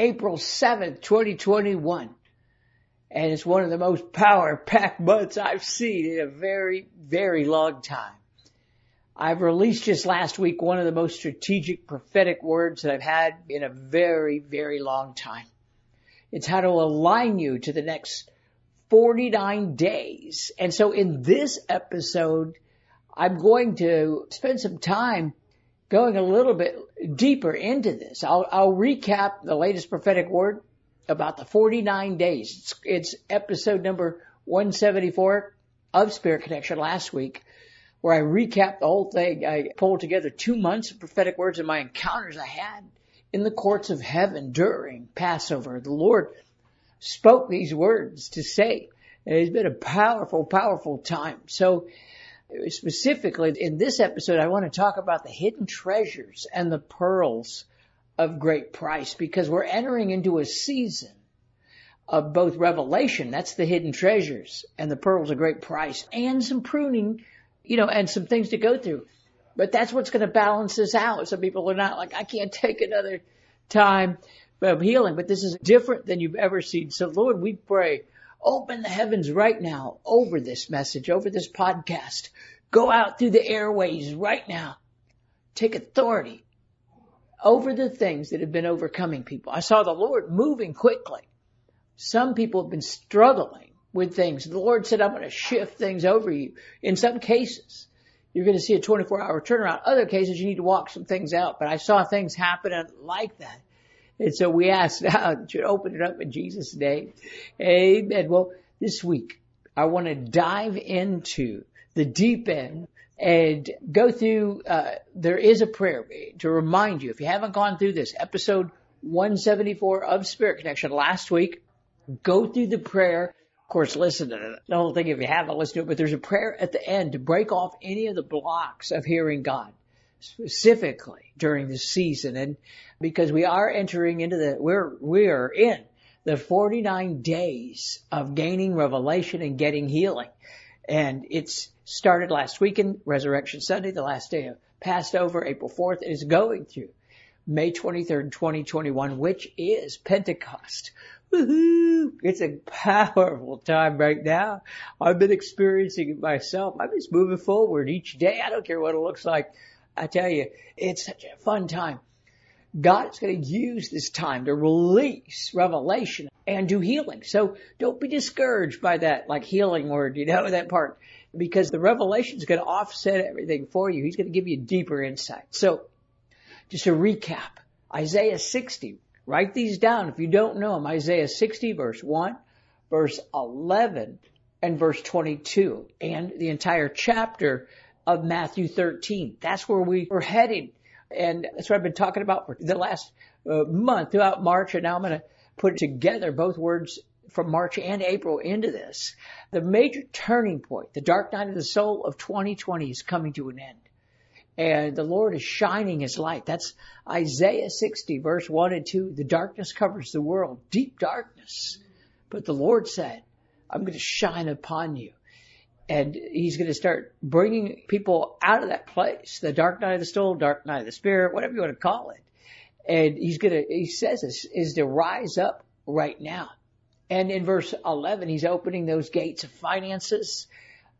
April 7th, 2021. And it's one of the most power packed months I've seen in a very, very long time. I've released just last week one of the most strategic prophetic words that I've had in a very, very long time. It's how to align you to the next 49 days. And so in this episode, I'm going to spend some time going a little bit deeper into this, I'll, I'll recap the latest prophetic word about the 49 days. It's, it's episode number 174 of Spirit Connection last week, where I recapped the whole thing. I pulled together two months of prophetic words and my encounters I had in the courts of heaven during Passover. The Lord spoke these words to say. And it's been a powerful, powerful time. So specifically in this episode, I want to talk about the hidden treasures and the pearls of great price because we're entering into a season of both revelation, that's the hidden treasures and the pearls of great price and some pruning, you know, and some things to go through. But that's what's going to balance this out. Some people are not like, I can't take another time of healing, but this is different than you've ever seen. So Lord, we pray Open the heavens right now over this message, over this podcast. Go out through the airways right now. Take authority over the things that have been overcoming people. I saw the Lord moving quickly. Some people have been struggling with things. The Lord said, I'm going to shift things over you. In some cases, you're going to see a 24 hour turnaround. Other cases, you need to walk some things out. But I saw things happening like that. And so we ask now that you open it up in Jesus' name. Amen. Well, this week, I want to dive into the deep end and go through, uh, there is a prayer to remind you, if you haven't gone through this, episode 174 of Spirit Connection last week, go through the prayer. Of course, listen to it. The whole thing if you haven't listened to it, but there's a prayer at the end to break off any of the blocks of hearing God specifically during this season. And because we are entering into the, we're, we're in the 49 days of gaining revelation and getting healing. And it's started last weekend, Resurrection Sunday, the last day of Passover, April 4th. It is going through May 23rd, 2021, which is Pentecost. Woohoo! It's a powerful time right now. I've been experiencing it myself. I'm just moving forward each day. I don't care what it looks like. I tell you, it's such a fun time. God is going to use this time to release revelation and do healing. So don't be discouraged by that, like healing word, you know, that part, because the revelation is going to offset everything for you. He's going to give you deeper insight. So just a recap, Isaiah 60, write these down if you don't know them. Isaiah 60 verse 1, verse 11, and verse 22, and the entire chapter of Matthew 13. That's where we are heading and that's what I've been talking about for the last uh, month throughout March. And now I'm going to put together both words from March and April into this. The major turning point, the dark night of the soul of 2020 is coming to an end. And the Lord is shining his light. That's Isaiah 60 verse 1 and 2. The darkness covers the world, deep darkness. But the Lord said, I'm going to shine upon you and he's going to start bringing people out of that place, the dark night of the soul, dark night of the spirit, whatever you want to call it. And he's going to, he says this is to rise up right now. And in verse 11, he's opening those gates of finances.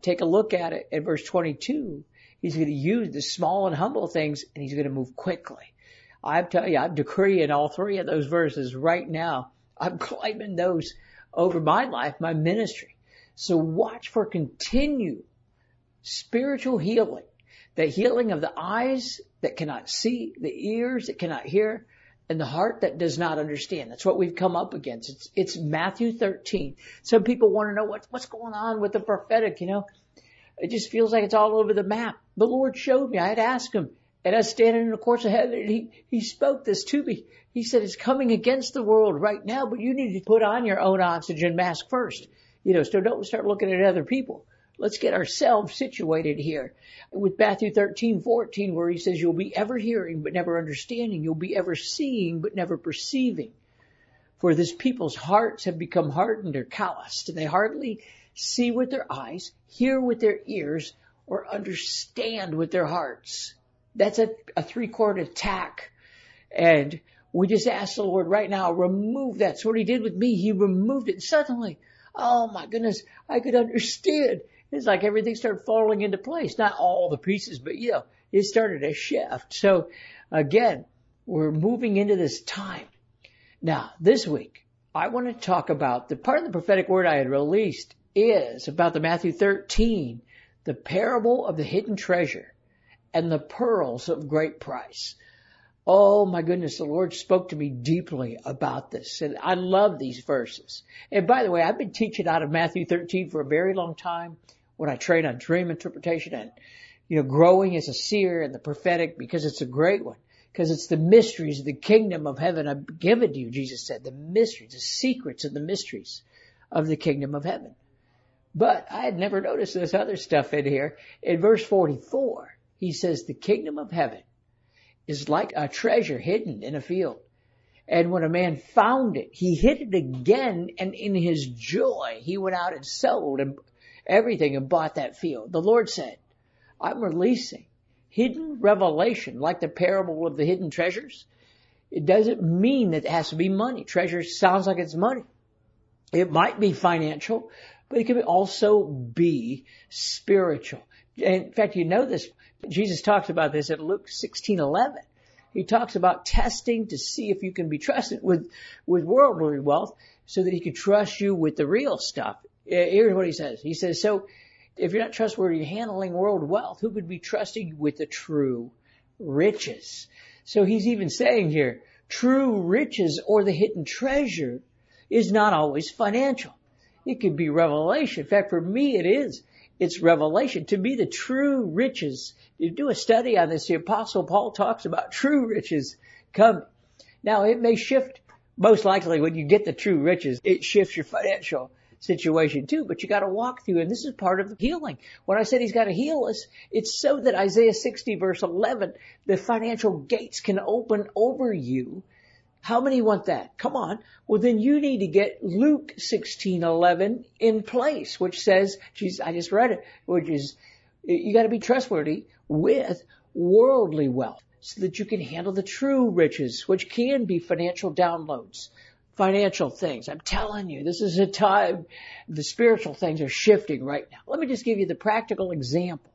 Take a look at it. In verse 22, he's going to use the small and humble things and he's going to move quickly. I'm telling you, I'm decreeing all three of those verses right now. I'm claiming those over my life, my ministry. So watch for continued spiritual healing. The healing of the eyes that cannot see, the ears that cannot hear, and the heart that does not understand. That's what we've come up against. It's, it's Matthew 13. Some people want to know what, what's going on with the prophetic, you know. It just feels like it's all over the map. The Lord showed me. I had asked him, And I was standing in the courts of heaven and he, he spoke this to me. He said, it's coming against the world right now, but you need to put on your own oxygen mask first. You know, so don't start looking at other people. Let's get ourselves situated here. With Matthew 13, 14, where he says, you'll be ever hearing, but never understanding. You'll be ever seeing, but never perceiving. For this people's hearts have become hardened or calloused, and they hardly see with their eyes, hear with their ears, or understand with their hearts. That's a, a three-chord attack. And we just ask the Lord right now, remove that. So what he did with me, he removed it. Suddenly, oh my goodness, I could understand. It's like everything started falling into place. Not all the pieces, but you know, it started to shift. So again, we're moving into this time now, this week, I want to talk about the part of the prophetic word I had released is about the Matthew 13, the parable of the hidden treasure and the pearls of great price. Oh my goodness, the Lord spoke to me deeply about this and I love these verses. And by the way, I've been teaching out of Matthew 13 for a very long time when I train on dream interpretation and, you know, growing as a seer and the prophetic because it's a great one because it's the mysteries of the kingdom of heaven I've given to you, Jesus said. The mysteries, the secrets of the mysteries of the kingdom of heaven. But I had never noticed this other stuff in here. In verse 44, he says, the kingdom of heaven is like a treasure hidden in a field. And when a man found it, he hid it again, and in his joy, he went out and sold everything and bought that field. The Lord said, I'm releasing hidden revelation, like the parable of the hidden treasures, it doesn't mean that it has to be money. Treasure sounds like it's money. It might be financial, but it can also be spiritual. In fact, you know this. Jesus talks about this in Luke 16:11. He talks about testing to see if you can be trusted with with worldly wealth, so that he can trust you with the real stuff. Here's what he says. He says, "So if you're not trustworthy handling world wealth, who could be trusting with the true riches? So he's even saying here, true riches or the hidden treasure is not always financial. It could be revelation. In fact, for me, it is. It's revelation. To be the true riches, you do a study on this, the apostle Paul talks about true riches come. Now, it may shift, most likely when you get the true riches, it shifts your financial situation too, but you gotta walk through, and this is part of the healing. When I said he's gotta heal us, it's so that Isaiah 60 verse 11, the financial gates can open over you. How many want that? Come on. Well, then you need to get Luke 16:11 in place, which says, geez, I just read it, which is, you gotta be trustworthy with worldly wealth so that you can handle the true riches, which can be financial downloads financial things. I'm telling you, this is a time the spiritual things are shifting right now. Let me just give you the practical example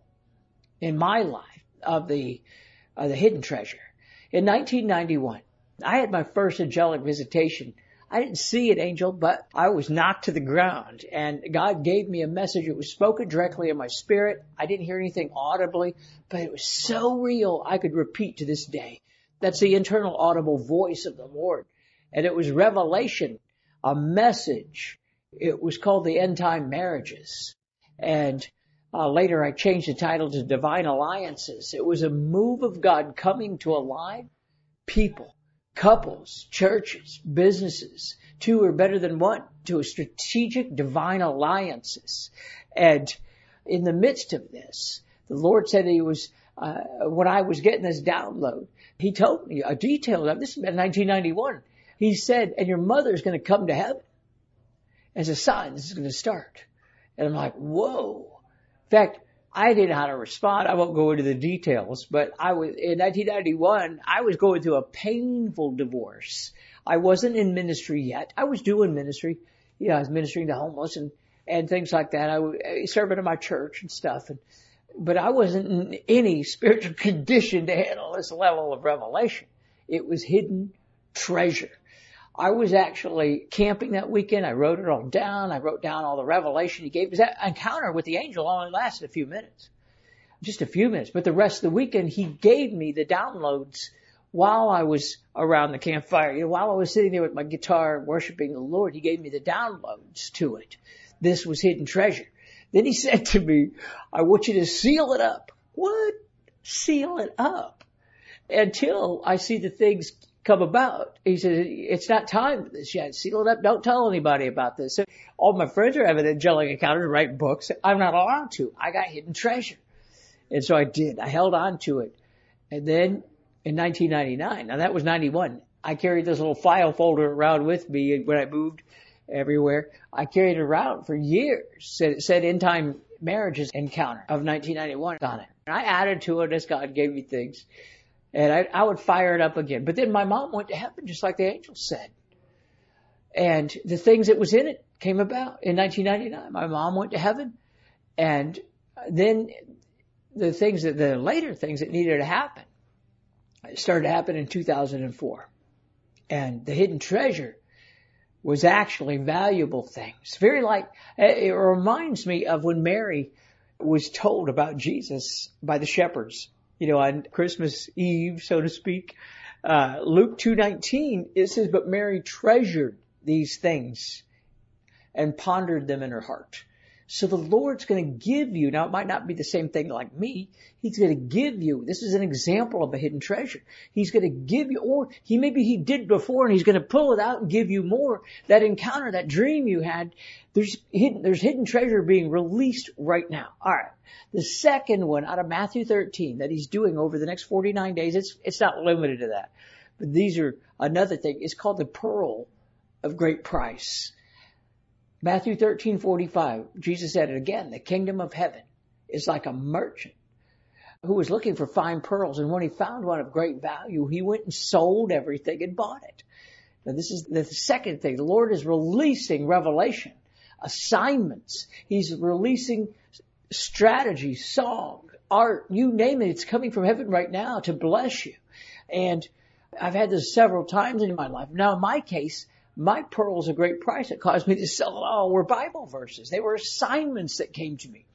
in my life of the of the hidden treasure. In 1991, I had my first angelic visitation. I didn't see an angel, but I was knocked to the ground and God gave me a message. It was spoken directly in my spirit. I didn't hear anything audibly, but it was so real I could repeat to this day. That's the internal audible voice of the Lord and it was revelation, a message. It was called the End Time Marriages. And uh, later I changed the title to Divine Alliances. It was a move of God coming to align people, couples, churches, businesses. Two are better than one to a strategic divine alliances. And in the midst of this, the Lord said he was, uh, when I was getting this download, he told me a detail of this is about 1991 he said, and your mother is going to come to heaven as a sign. This is going to start. And I'm like, whoa. In fact, I didn't know how to respond. I won't go into the details, but I was, in 1991, I was going through a painful divorce. I wasn't in ministry yet. I was doing ministry. Know, I was ministering to homeless and, and things like that. I was eh, serving in my church and stuff. And, but I wasn't in any spiritual condition to handle this level of revelation. It was hidden treasure. I was actually camping that weekend. I wrote it all down. I wrote down all the revelation he gave. That encounter with the angel only lasted a few minutes. Just a few minutes. But the rest of the weekend, he gave me the downloads while I was around the campfire. You know, while I was sitting there with my guitar worshiping the Lord, he gave me the downloads to it. This was hidden treasure. Then he said to me, I want you to seal it up. What? Seal it up. until I see the things come about. He said, it's not time for this yet. Seal it up. Don't tell anybody about this. So all my friends are having angelic encounters, writing books. I'm not allowed to. I got hidden treasure. And so I did. I held on to it. And then in 1999, now that was 91, I carried this little file folder around with me when I moved everywhere. I carried it around for years. Said, it said End Time Marriages Encounter of 1991 on it. And I added to it as God gave me things. And I, I would fire it up again. But then my mom went to heaven just like the angel said. And the things that was in it came about in 1999. My mom went to heaven. And then the things that, the later things that needed to happen started to happen in 2004. And the hidden treasure was actually valuable things. Very like, it reminds me of when Mary was told about Jesus by the shepherds, you know, on Christmas Eve, so to speak. Uh, Luke 2.19, it says, but Mary treasured these things and pondered them in her heart. So the Lord's going to give you, now it might not be the same thing like me, He's going to give you, this is an example of a hidden treasure. He's going to give you, or he maybe he did before and he's going to pull it out and give you more. That encounter, that dream you had, there's hidden, there's hidden treasure being released right now. Alright. The second one out of Matthew 13 that he's doing over the next 49 days, it's, it's not limited to that. But these are another thing. It's called the pearl of great price. Matthew 13:45, Jesus said it again, the kingdom of heaven is like a merchant who was looking for fine pearls and when he found one of great value, he went and sold everything and bought it. Now this is the second thing. The Lord is releasing revelation, assignments. He's releasing strategy, song, art, you name it. It's coming from heaven right now to bless you. And I've had this several times in my life. Now in my case, my pearls a great price It caused me to sell it all were Bible verses. They were assignments that came to me.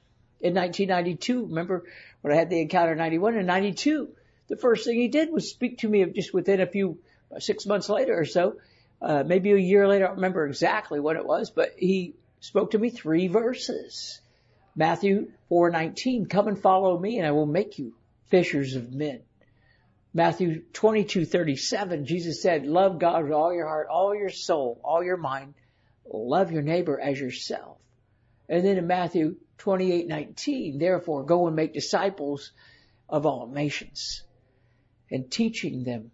In 1992, remember when I had the encounter in 91 and 92, the first thing he did was speak to me of just within a few, six months later or so, uh, maybe a year later, I don't remember exactly what it was, but he spoke to me three verses. Matthew 4:19, come and follow me and I will make you fishers of men. Matthew 22:37, Jesus said, "Love God with all your heart, all your soul, all your mind. Love your neighbor as yourself." And then in Matthew 28:19, therefore go and make disciples of all nations and teaching them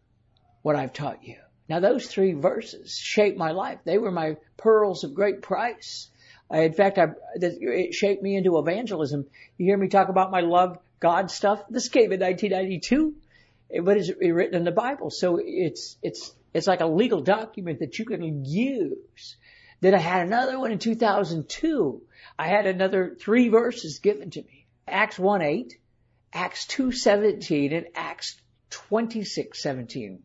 what I've taught you. Now those three verses shaped my life. They were my pearls of great price. in fact, I, it shaped me into evangelism. You hear me talk about my love God stuff? This came in 1992 Eh, what is written in the Bible. So it's, it's, it's like a legal document that you can use. Then I had another one in 2002. I had another three verses given to me. Acts 1 8, Acts 2 17, and Acts 26 17.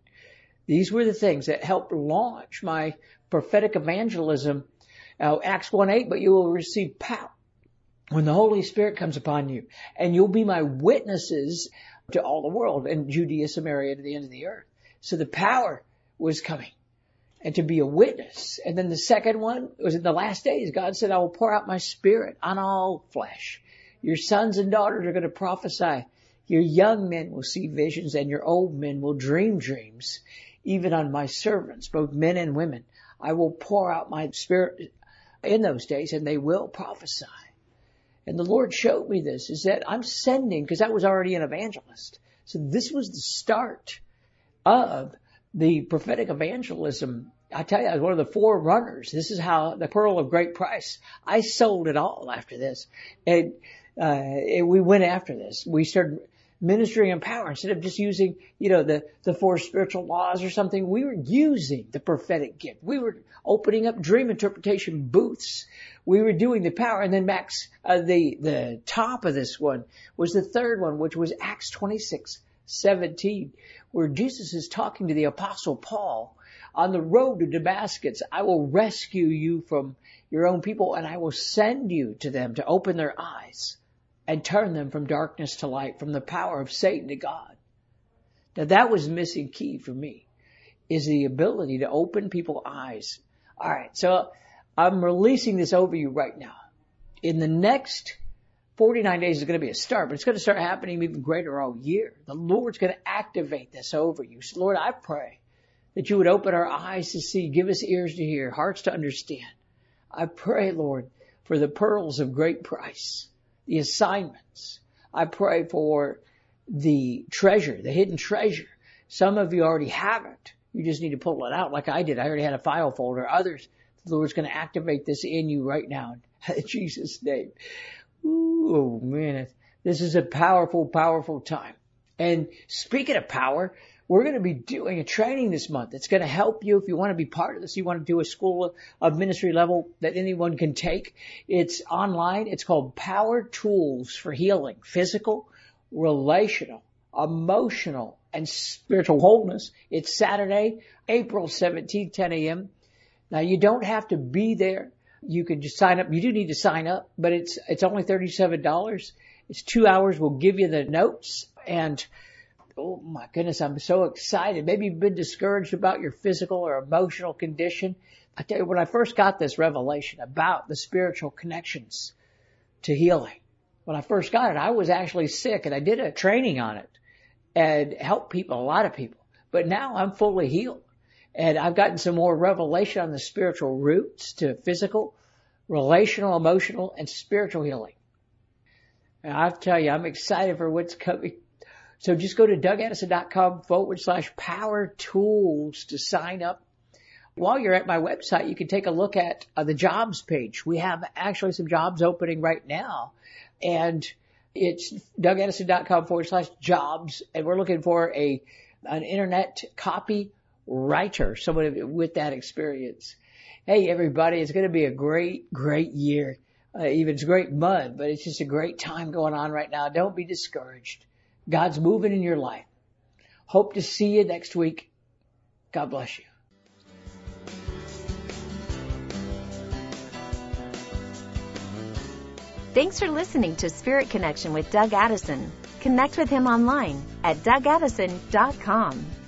These were the things that helped launch my prophetic evangelism. Acts 1 8, but you will receive power when the Holy Spirit comes upon you and you'll be my witnesses to all the world and Judea, Samaria, to the end of the earth. So the power was coming and to be a witness. And then the second one was in the last days. God said, I will pour out my spirit on all flesh. Your sons and daughters are going to prophesy. Your young men will see visions and your old men will dream dreams. Even on my servants, both men and women, I will pour out my spirit in those days and they will prophesy. And the Lord showed me this, is that I'm sending, because I was already an evangelist. So this was the start of the prophetic evangelism. I tell you, I was one of the forerunners. This is how the pearl of great price. I sold it all after this. And, uh, and we went after this. We started ministering in power instead of just using, you know, the, the four spiritual laws or something. We were using the prophetic gift. We were opening up dream interpretation booths. We were doing the power. And then Max, uh, the, the top of this one was the third one, which was Acts 26, 17, where Jesus is talking to the apostle Paul on the road to Damascus. I will rescue you from your own people and I will send you to them to open their eyes and turn them from darkness to light, from the power of Satan to God. Now that was missing key for me, is the ability to open people's eyes. Alright, so I'm releasing this over you right now. In the next 49 days is going to be a start, but it's going to start happening even greater all year. The Lord's going to activate this over you. So Lord, I pray that you would open our eyes to see, give us ears to hear, hearts to understand. I pray, Lord, for the pearls of great price, the assignments. I pray for the treasure, the hidden treasure. Some of you already have it. You just need to pull it out like I did. I already had a file folder. Others, the Lord's going to activate this in you right now in Jesus' name. Ooh, oh, man, this is a powerful, powerful time. And speaking of power, we're going to be doing a training this month. It's going to help you if you want to be part of this. You want to do a school of ministry level that anyone can take. It's online. It's called Power Tools for Healing, Physical, Relational, Emotional, and Spiritual Wholeness. It's Saturday, April 17th, 10 a.m. Now you don't have to be there. You can just sign up. You do need to sign up, but it's, it's only $37. It's two hours. We'll give you the notes and oh my goodness, I'm so excited. Maybe you've been discouraged about your physical or emotional condition. I tell you, when I first got this revelation about the spiritual connections to healing, when I first got it, I was actually sick and I did a training on it and helped people, a lot of people. But now I'm fully healed and I've gotten some more revelation on the spiritual roots to physical, relational, emotional, and spiritual healing. And I tell you, I'm excited for what's coming so just go to dougaddison.com forward slash power tools to sign up. While you're at my website, you can take a look at uh, the jobs page. We have actually some jobs opening right now and it's dougaddison.com forward slash jobs and we're looking for a, an internet copy writer, someone with that experience. Hey everybody, it's going to be a great, great year. Uh, even it's great mud, but it's just a great time going on right now. Don't be discouraged. God's moving in your life. Hope to see you next week. God bless you. Thanks for listening to Spirit Connection with Doug Addison. Connect with him online at dougaddison.com.